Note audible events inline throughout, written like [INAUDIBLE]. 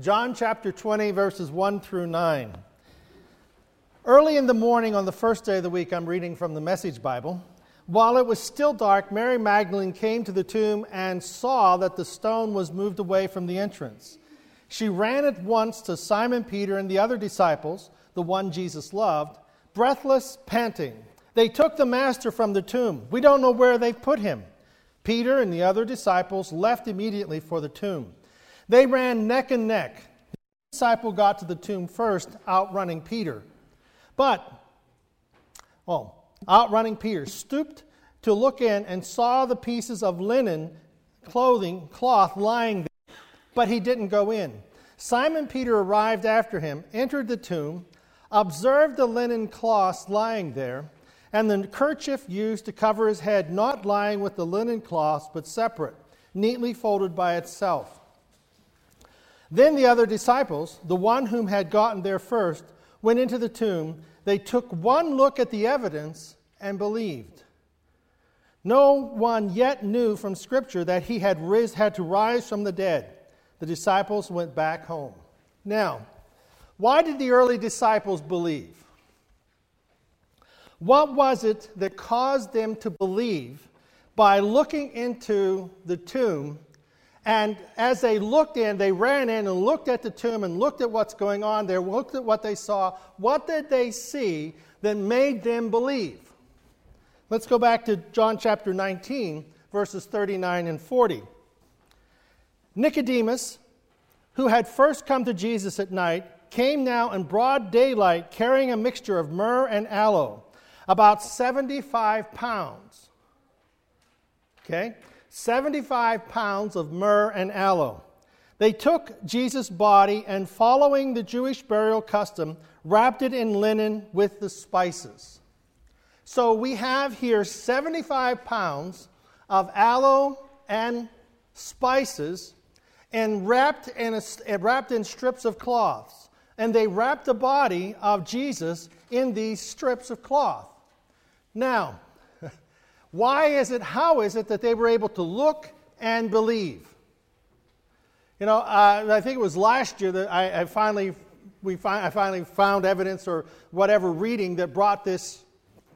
John chapter 20, verses 1 through 9. Early in the morning on the first day of the week, I'm reading from the Message Bible. While it was still dark, Mary Magdalene came to the tomb and saw that the stone was moved away from the entrance. She ran at once to Simon Peter and the other disciples, the one Jesus loved, breathless, panting. They took the master from the tomb. We don't know where they've put him. Peter and the other disciples left immediately for the tomb. They ran neck and neck. The disciple got to the tomb first, outrunning Peter. But, oh, outrunning Peter, stooped to look in and saw the pieces of linen, clothing, cloth lying there, but he didn't go in. Simon Peter arrived after him, entered the tomb, observed the linen cloth lying there, and the kerchief used to cover his head, not lying with the linen cloth, but separate, neatly folded by itself. Then the other disciples, the one whom had gotten there first, went into the tomb. They took one look at the evidence and believed. No one yet knew from Scripture that he had, ris- had to rise from the dead. The disciples went back home. Now, why did the early disciples believe? What was it that caused them to believe by looking into the tomb and as they looked in, they ran in and looked at the tomb and looked at what's going on there, looked at what they saw. What did they see that made them believe? Let's go back to John chapter 19, verses 39 and 40. Nicodemus, who had first come to Jesus at night, came now in broad daylight carrying a mixture of myrrh and aloe, about 75 pounds. Okay? 75 pounds of myrrh and aloe. They took Jesus' body and, following the Jewish burial custom, wrapped it in linen with the spices. So we have here 75 pounds of aloe and spices and wrapped in, a, eh, wrapped in strips of cloths. And they wrapped the body of Jesus in these strips of cloth. Now, why is it, how is it that they were able to look and believe? You know, uh, I think it was last year that I, I finally, we fi- I finally found evidence or whatever reading that brought this,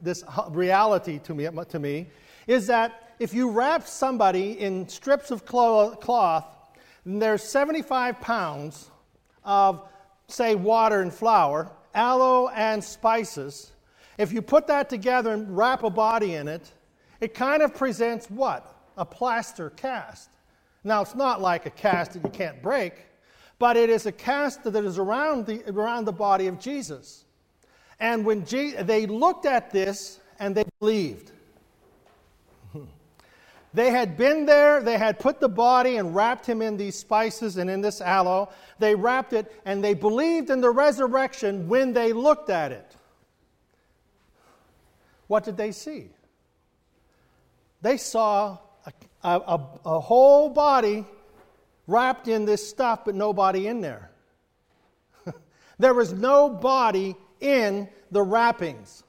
this reality to me, to me is that if you wrap somebody in strips of cloth, there's 75 pounds of, say, water and flour, aloe and spices. If you put that together and wrap a body in it, it kind of presents what? A plaster cast. Now, it's not like a cast that you can't break, but it is a cast that is around the, around the body of Jesus. And when Je- they looked at this and they believed, [LAUGHS] they had been there, they had put the body and wrapped him in these spices and in this aloe. They wrapped it and they believed in the resurrection when they looked at it. What did they see? They saw a, a, a whole body wrapped in this stuff, but nobody in there. [LAUGHS] there was no body in the wrappings.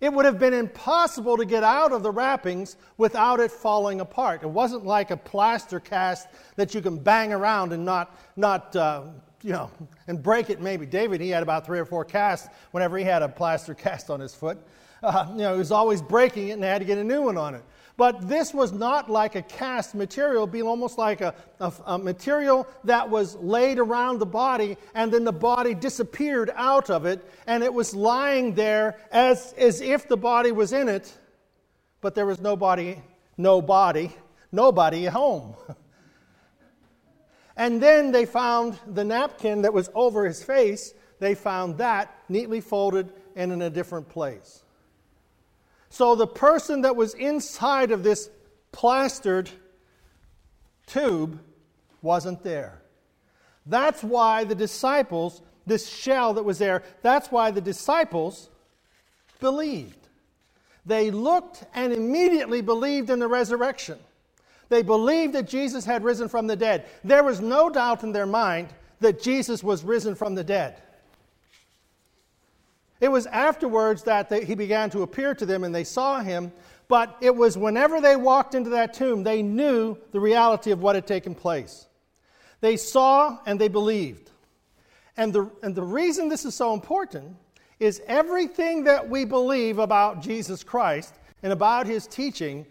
It would have been impossible to get out of the wrappings without it falling apart. It wasn't like a plaster cast that you can bang around and not, not uh, you know, and break it maybe. David, he had about three or four casts whenever he had a plaster [LAUGHS] cast on his foot. [LAUGHS] Uh, you know, he was always breaking it and they had to get a new one on it. But this was not like a cast material, being almost like a, a, a, material that was laid around the body, and then the body disappeared out of it, and it was lying there as, as if the body was in it, but there was nobody, no body, nobody at home. [LAUGHS] and then they found the napkin that was over his face, they found that neatly folded and in a different place. So the person that was inside of this plastered tube wasn't there. That's why the disciples, this shell that was there, that's why the disciples believed. They looked and immediately believed in the resurrection. They believed that Jesus had risen from the dead. There was no doubt in their mind that Jesus was risen from the dead. It was afterwards that he began to appear to them and they saw him, but it was whenever they walked into that tomb, they knew the reality of what had taken place. They saw and they believed. And the, and the reason this is so important is everything that we believe about Jesus Christ and about his teaching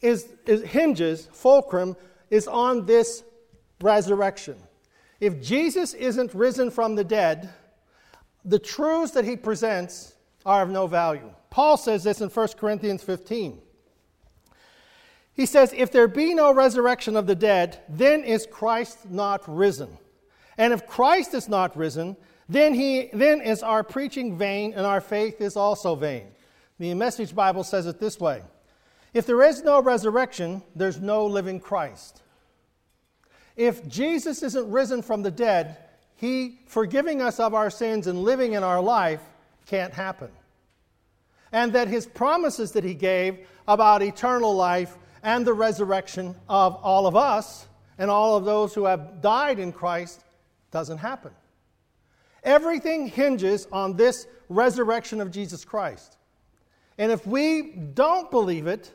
is, is hinges, fulcrum, is on this resurrection. If Jesus isn't risen from the dead, the truths that he presents are of no value. Paul says this in 1 Corinthians 15. He says, If there be no resurrection of the dead, then is Christ not risen. And if Christ is not risen, then, he, then is our preaching vain and our faith is also vain. The Message Bible says it this way If there is no resurrection, there's no living Christ. If Jesus isn't risen from the dead, he forgiving us of our sins and living in our life can't happen. And that his promises that he gave about eternal life and the resurrection of all of us and all of those who have died in Christ doesn't happen. Everything hinges on this resurrection of Jesus Christ. And if we don't believe it,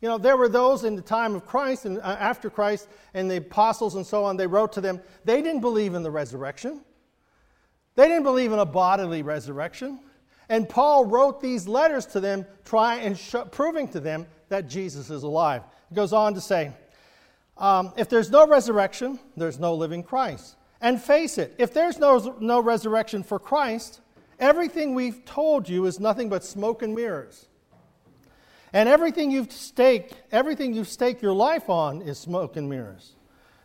you know, there were those in the time of Christ and uh, after Christ and the apostles and so on, they wrote to them, they didn't believe in the resurrection. They didn't believe in a bodily resurrection. And Paul wrote these letters to them, trying and sh- proving to them that Jesus is alive. He goes on to say, um, if there's no resurrection, there's no living Christ. And face it, if there's no, no resurrection for Christ, everything we've told you is nothing but smoke and mirrors. And everything you've staked, everything you've staked your life on is smoke and mirrors.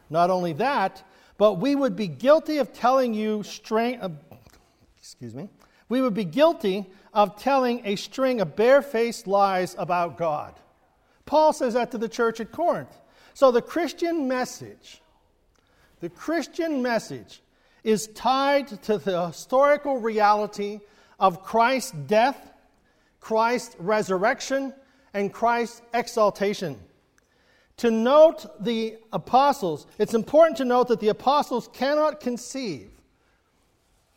Not only that, but we would be guilty of telling you string, uh, excuse me, we would be guilty of telling a string of barefaced lies about God. Paul says that to the church at Corinth. So the Christian message the Christian message is tied to the historical reality of Christ's death, Christ's resurrection, and Christ's exaltation. To note the apostles, it's important to note that the apostles cannot conceive,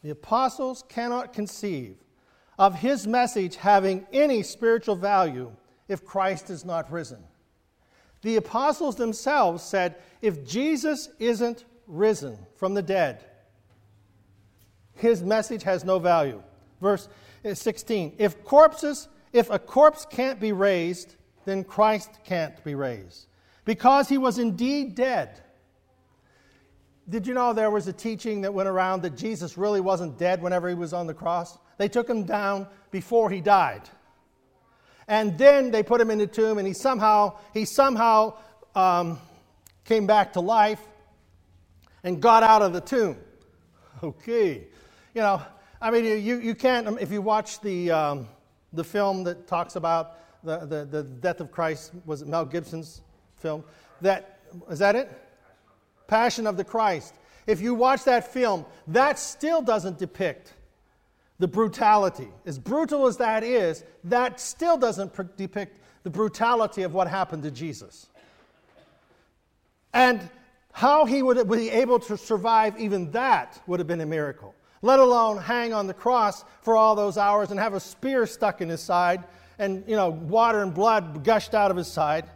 the apostles cannot conceive of his message having any spiritual value if Christ is not risen. The apostles themselves said, if Jesus isn't risen from the dead, his message has no value. Verse 16 If corpses, if a corpse can't be raised, then Christ can't be raised. Because he was indeed dead. Did you know there was a teaching that went around that Jesus really wasn't dead whenever he was on the cross? They took him down before he died. And then they put him in the tomb, and he somehow, he somehow um, came back to life and got out of the tomb. [LAUGHS] Okay. You know, I mean, you, you can't, um, if you watch the, um, the film that talks about the, the, the death of Christ, was Mel Gibson's film? That, is that it? Passion of the Christ. If you watch that film, that still doesn't depict the brutality. As brutal as that is, that still doesn't pr- depict the brutality of what happened to Jesus. And how he would be able to survive even that would have been a miracle, let alone hang on the cross for all those hours and have a spear stuck in his side and, you know, water and blood gushed out of his side.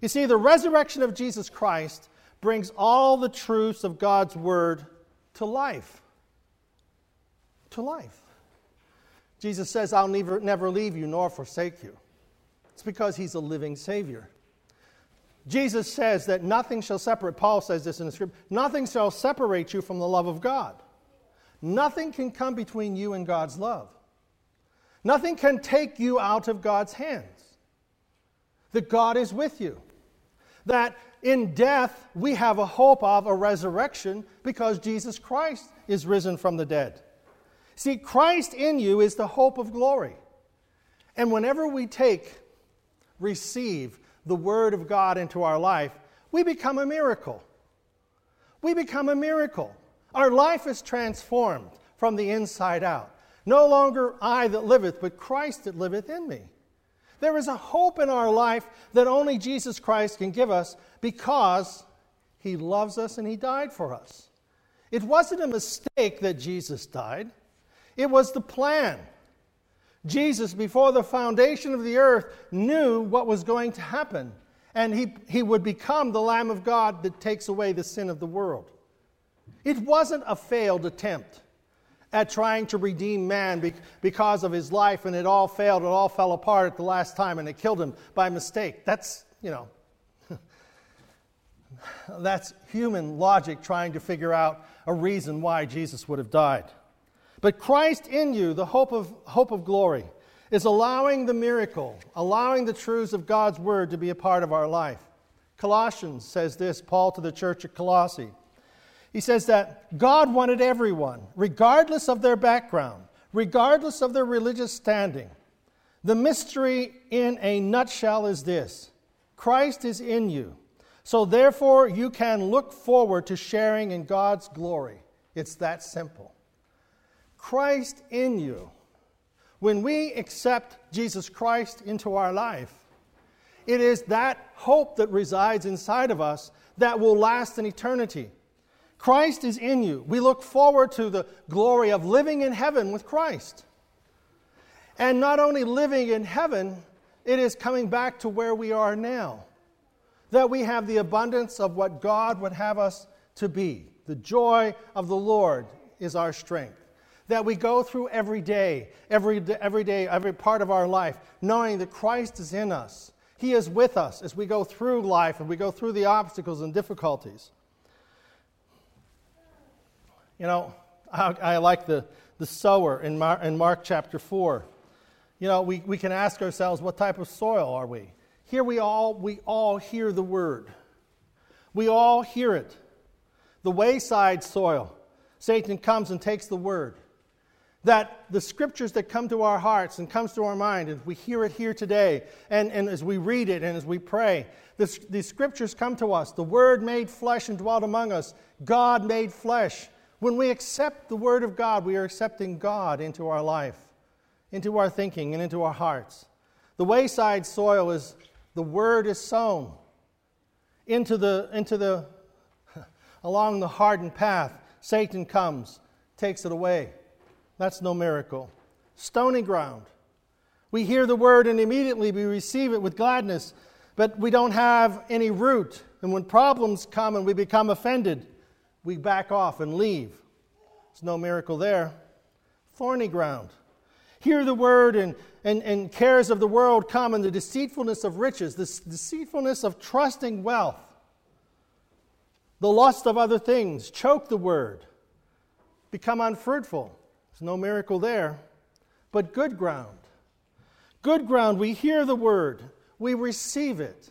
You see, the resurrection of Jesus Christ brings all the truths of God's word to life. To life. Jesus says, I'll never, never leave you nor forsake you. It's because he's a living Savior. Jesus says that nothing shall separate, Paul says this in the scripture, nothing shall separate you from the love of God. Nothing can come between you and God's love. Nothing can take you out of God's hands. That God is with you. That in death we have a hope of a resurrection because Jesus Christ is risen from the dead. See, Christ in you is the hope of glory. And whenever we take, receive, the Word of God into our life, we become a miracle. We become a miracle. Our life is transformed from the inside out. No longer I that liveth, but Christ that liveth in me. There is a hope in our life that only Jesus Christ can give us because he loves us and he died for us. It wasn't a mistake that Jesus died, it was the plan. Jesus, before the foundation of the earth, knew what was going to happen. and he, he would become the Lamb of God that takes away the sin of the world. It wasn't a failed attempt at trying to redeem man because of his life, and it all failed, it all fell apart at the last time, and it killed him by mistake. That's, you know, [LAUGHS] that's human logic trying to figure out a reason why Jesus would have died. But Christ in you, the hope of, hope of glory, is allowing the miracle, allowing the truths of God's word to be a part of our life. Colossians says this, Paul to the church at Colossae. He says that God wanted everyone, regardless of their background, regardless of their religious standing. The mystery in a nutshell is this Christ is in you. So therefore, you can look forward to sharing in God's glory. It's that simple. Christ in you. When we accept Jesus Christ into our life, it is that hope that resides inside of us that will last in eternity. Christ is in you. We look forward to the glory of living in heaven with Christ. And not only living in heaven, it is coming back to where we are now. That we have the abundance of what God would have us to be. The joy of the Lord is our strength. That we go through every day, every, every day, every part of our life, knowing that Christ is in us. He is with us as we go through life and we go through the obstacles and difficulties. You know, I, I like the, the sower in, Mar, in Mark chapter 4. You know, we, we can ask ourselves, what type of soil are we? Here we all, we all hear the word. We all hear it. The wayside soil, Satan comes and takes the word. That the scriptures that come to our hearts and comes to our mind, and we hear it here today, and, and as we read it and as we pray, these scriptures come to us. The word made flesh and dwelt among us. God made flesh. When we accept the Word of God, we are accepting God into our life, into our thinking, and into our hearts. The wayside soil is the Word is sown into the, into the, [LAUGHS] along the hardened path. Satan comes, takes it away. That's no miracle. Stony ground. We hear the word and immediately we receive it with gladness, but we don't have any root. And when problems come and we become offended, we back off and leave. There's no miracle there. Thorny ground. Hear the word, and, and, and cares of the world come, and the deceitfulness of riches, the deceitfulness of trusting wealth, the lust of other things, choke the word, become unfruitful. There's no miracle there. But good ground. Good ground, we hear the word, we receive it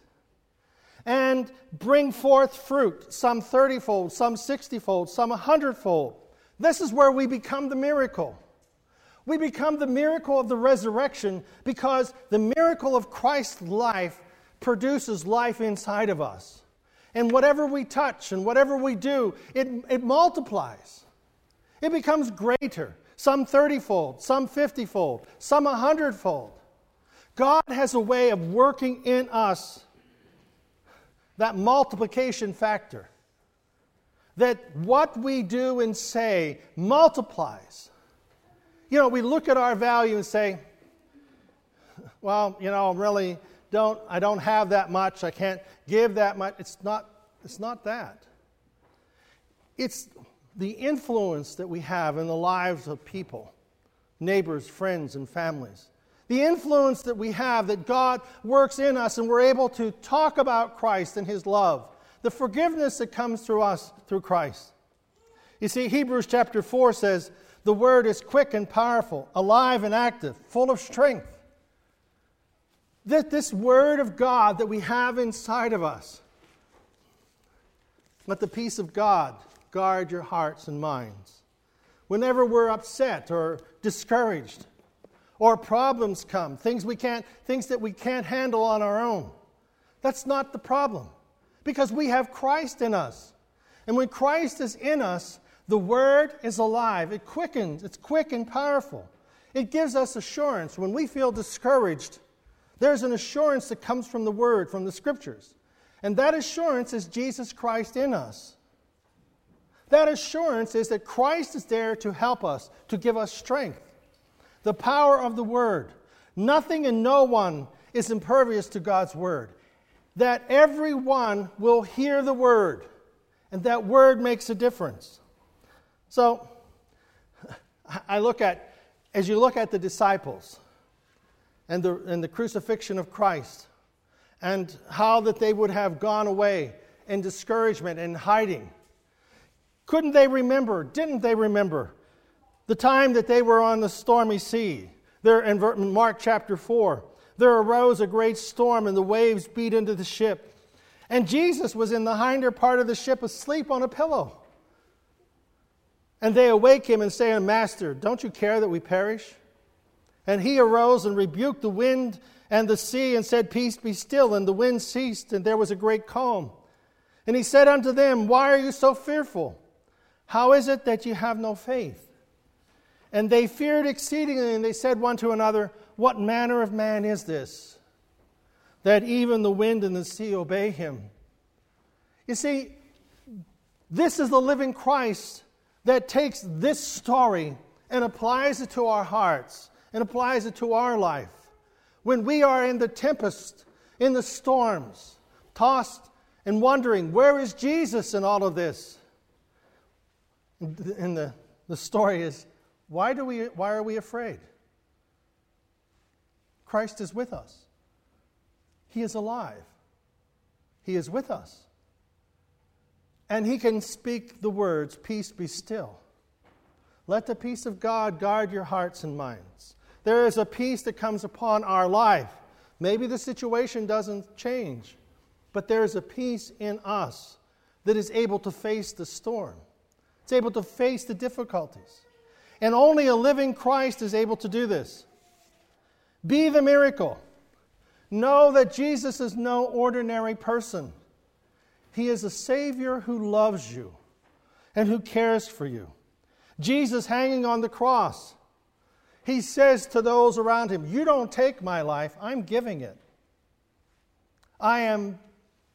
and bring forth fruit, some 30 fold, some 60 fold, some 100 fold. This is where we become the miracle. We become the miracle of the resurrection because the miracle of Christ's life produces life inside of us. And whatever we touch and whatever we do, it, it multiplies. It becomes greater, some 30 fold, some 50 fold, some 100 fold. God has a way of working in us that multiplication factor. That what we do and say multiplies. You know, we look at our value and say, well, you know, really don't I don't have that much. I can't give that much. It's not it's not that. It's the influence that we have in the lives of people, neighbors, friends, and families the influence that we have, that God works in us, and we're able to talk about Christ and His love, the forgiveness that comes through us through Christ. You see, Hebrews chapter 4 says, The word is quick and powerful, alive and active, full of strength. That this word of God that we have inside of us, let the peace of God guard your hearts and minds. Whenever we're upset or discouraged, or problems come, things we can't things that we can't handle on our own. That's not the problem because we have Christ in us. And when Christ is in us, the word is alive. It quickens, it's quick and powerful. It gives us assurance when we feel discouraged. There's an assurance that comes from the word, from the scriptures. And that assurance is Jesus Christ in us. That assurance is that Christ is there to help us, to give us strength the power of the Word. Nothing and no one is impervious to God's Word. that everyone will hear the word, and that word makes a difference. So, [LAUGHS] I look at, as you look at the disciples and the, and the crucifixion of Christ, and how that they would have gone away in discouragement and hiding. Couldn't they remember? Didn't they remember the time that they were on the stormy sea? There in Mark chapter 4, there arose a great storm and the waves beat into the ship. And Jesus was in the hinder part of the ship asleep on a pillow. And they awake him and say, Master, don't you care that we perish? And he arose and rebuked the wind and the sea and said, Peace be still. And the wind ceased, and there was a great calm. And he said unto them, Why are you so fearful? How is it that you have no faith? And they feared exceedingly, and they said one to another, What manner of man is this, that even the wind and the sea obey him? You see, this is the living Christ that takes this story and applies it to our hearts and applies it to our life. When we are in the tempest, in the storms, tossed and wondering, where is Jesus in all of this? And the, the story is, why, do we, why are we afraid? Christ is with us. He is alive. He is with us. And he can speak the words, Peace be still. Let the peace of God guard your hearts and minds. There is a peace that comes upon our life. Maybe the situation doesn't change, but there is a peace in us that is able to face the storm, it's able to face the difficulties. And only a living Christ is able to do this. Be the miracle. Know that Jesus is no ordinary person. He is a Savior who loves you and who cares for you. Jesus hanging on the cross, he says to those around him, You don't take my life, I'm giving it. I am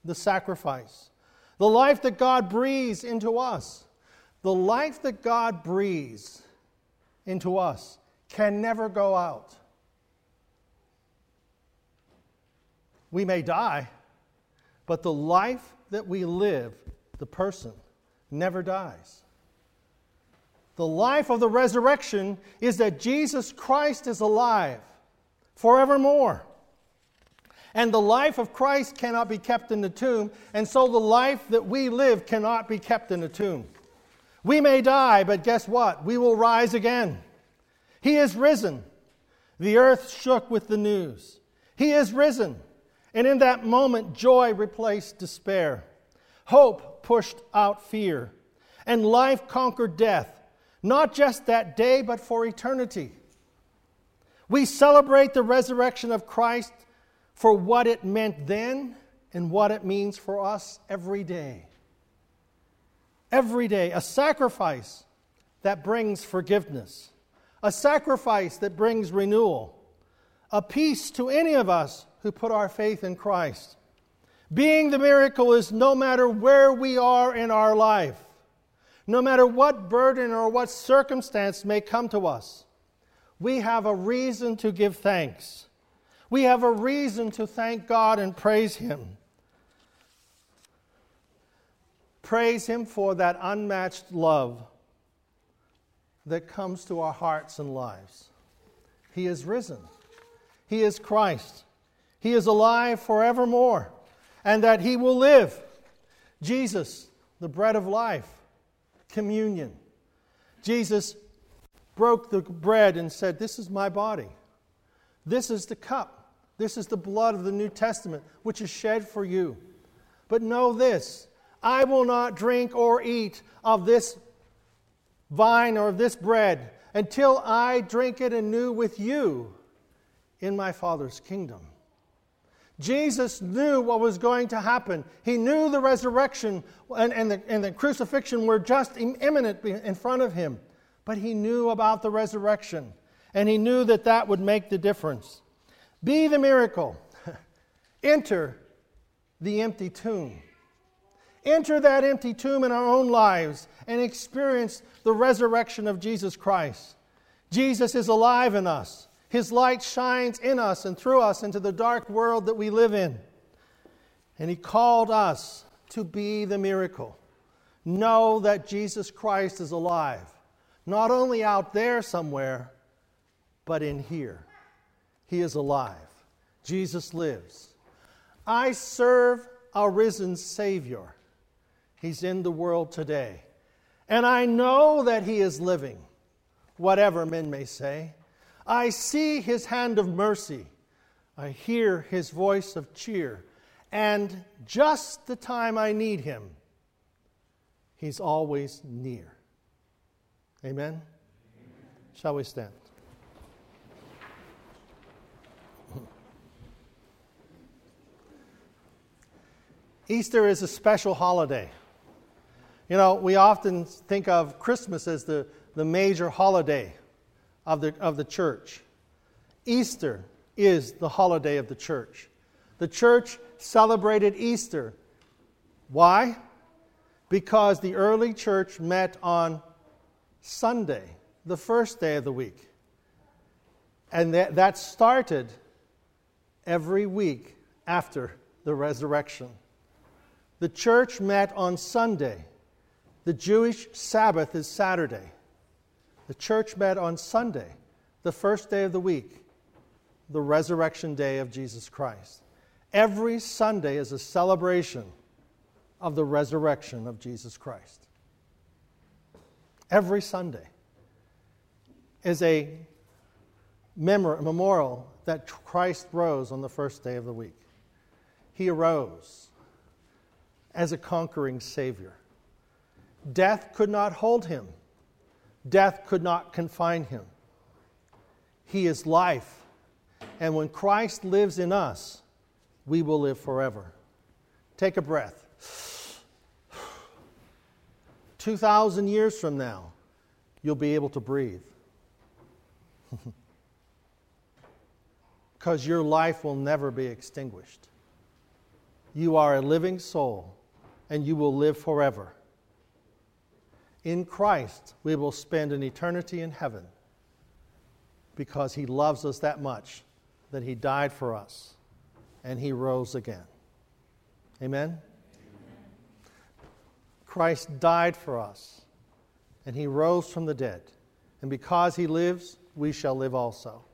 the sacrifice. The life that God breathes into us, the life that God breathes into us can never go out. We may die, but the life that we live, the person, never dies. The life of the resurrection is that Jesus Christ is alive forevermore. And the life of Christ cannot be kept in the tomb, and so the life that we live cannot be kept in the tomb. We may die, but guess what? We will rise again. He is risen. The earth shook with the news. He is risen. And in that moment, joy replaced despair. Hope pushed out fear. And life conquered death, not just that day, but for eternity. We celebrate the resurrection of Christ for what it meant then and what it means for us every day. Every day, a sacrifice that brings forgiveness, a sacrifice that brings renewal, a peace to any of us who put our faith in Christ. Being the miracle is no matter where we are in our life, no matter what burden or what circumstance may come to us, we have a reason to give thanks. We have a reason to thank God and praise Him. Praise Him for that unmatched love that comes to our hearts and lives. He is risen, He is Christ. He is alive forevermore, and that He will live. Jesus, the bread of life, communion. Jesus broke the bread and said, This is my body. This is the cup. This is the blood of the New Testament, which is shed for you. But know this I will not drink or eat of this vine or of this bread until I drink it anew with you in my Father's kingdom. Jesus knew what was going to happen. He knew the resurrection and, and, the, and the crucifixion were just imminent in front of him. But he knew about the resurrection, and he knew that that would make the difference. Be the miracle. [LAUGHS] Enter the empty tomb. Enter that empty tomb in our own lives and experience the resurrection of Jesus Christ. Jesus is alive in us. His light shines in us and through us into the dark world that we live in. And He called us to be the miracle. Know that Jesus Christ is alive, not only out there somewhere, but in here. He is alive. Jesus lives. I serve a risen Savior. He's in the world today. And I know that He is living, whatever men may say. I see His hand of mercy. I hear His voice of cheer. And just the time I need Him, He's always near. Amen? Amen. Shall we stand? Easter is a special holiday. You know, we often think of Christmas as the, the major holiday of the, of the church. Easter is the holiday of the church. The church celebrated Easter. Why? Because the early church met on Sunday, the first day of the week. And that, that started every week after the resurrection. The church met on Sunday. The Jewish Sabbath is Saturday. The church met on Sunday, the first day of the week, the resurrection day of Jesus Christ. Every Sunday is a celebration of the resurrection of Jesus Christ. Every Sunday is a memorial that Christ rose on the first day of the week. He arose as a conquering Savior. Death could not hold him, death could not confine him. He is life. And when Christ lives in us, we will live forever. Take a breath. [SIGHS] 2,000 years from now, you'll be able to breathe. [LAUGHS] Because your life will never be extinguished. You are a living soul and you will live forever. In Christ, we will spend an eternity in heaven because He loves us that much that He died for us and He rose again. Amen? Amen? Christ died for us and He rose from the dead. And because He lives, we shall live also.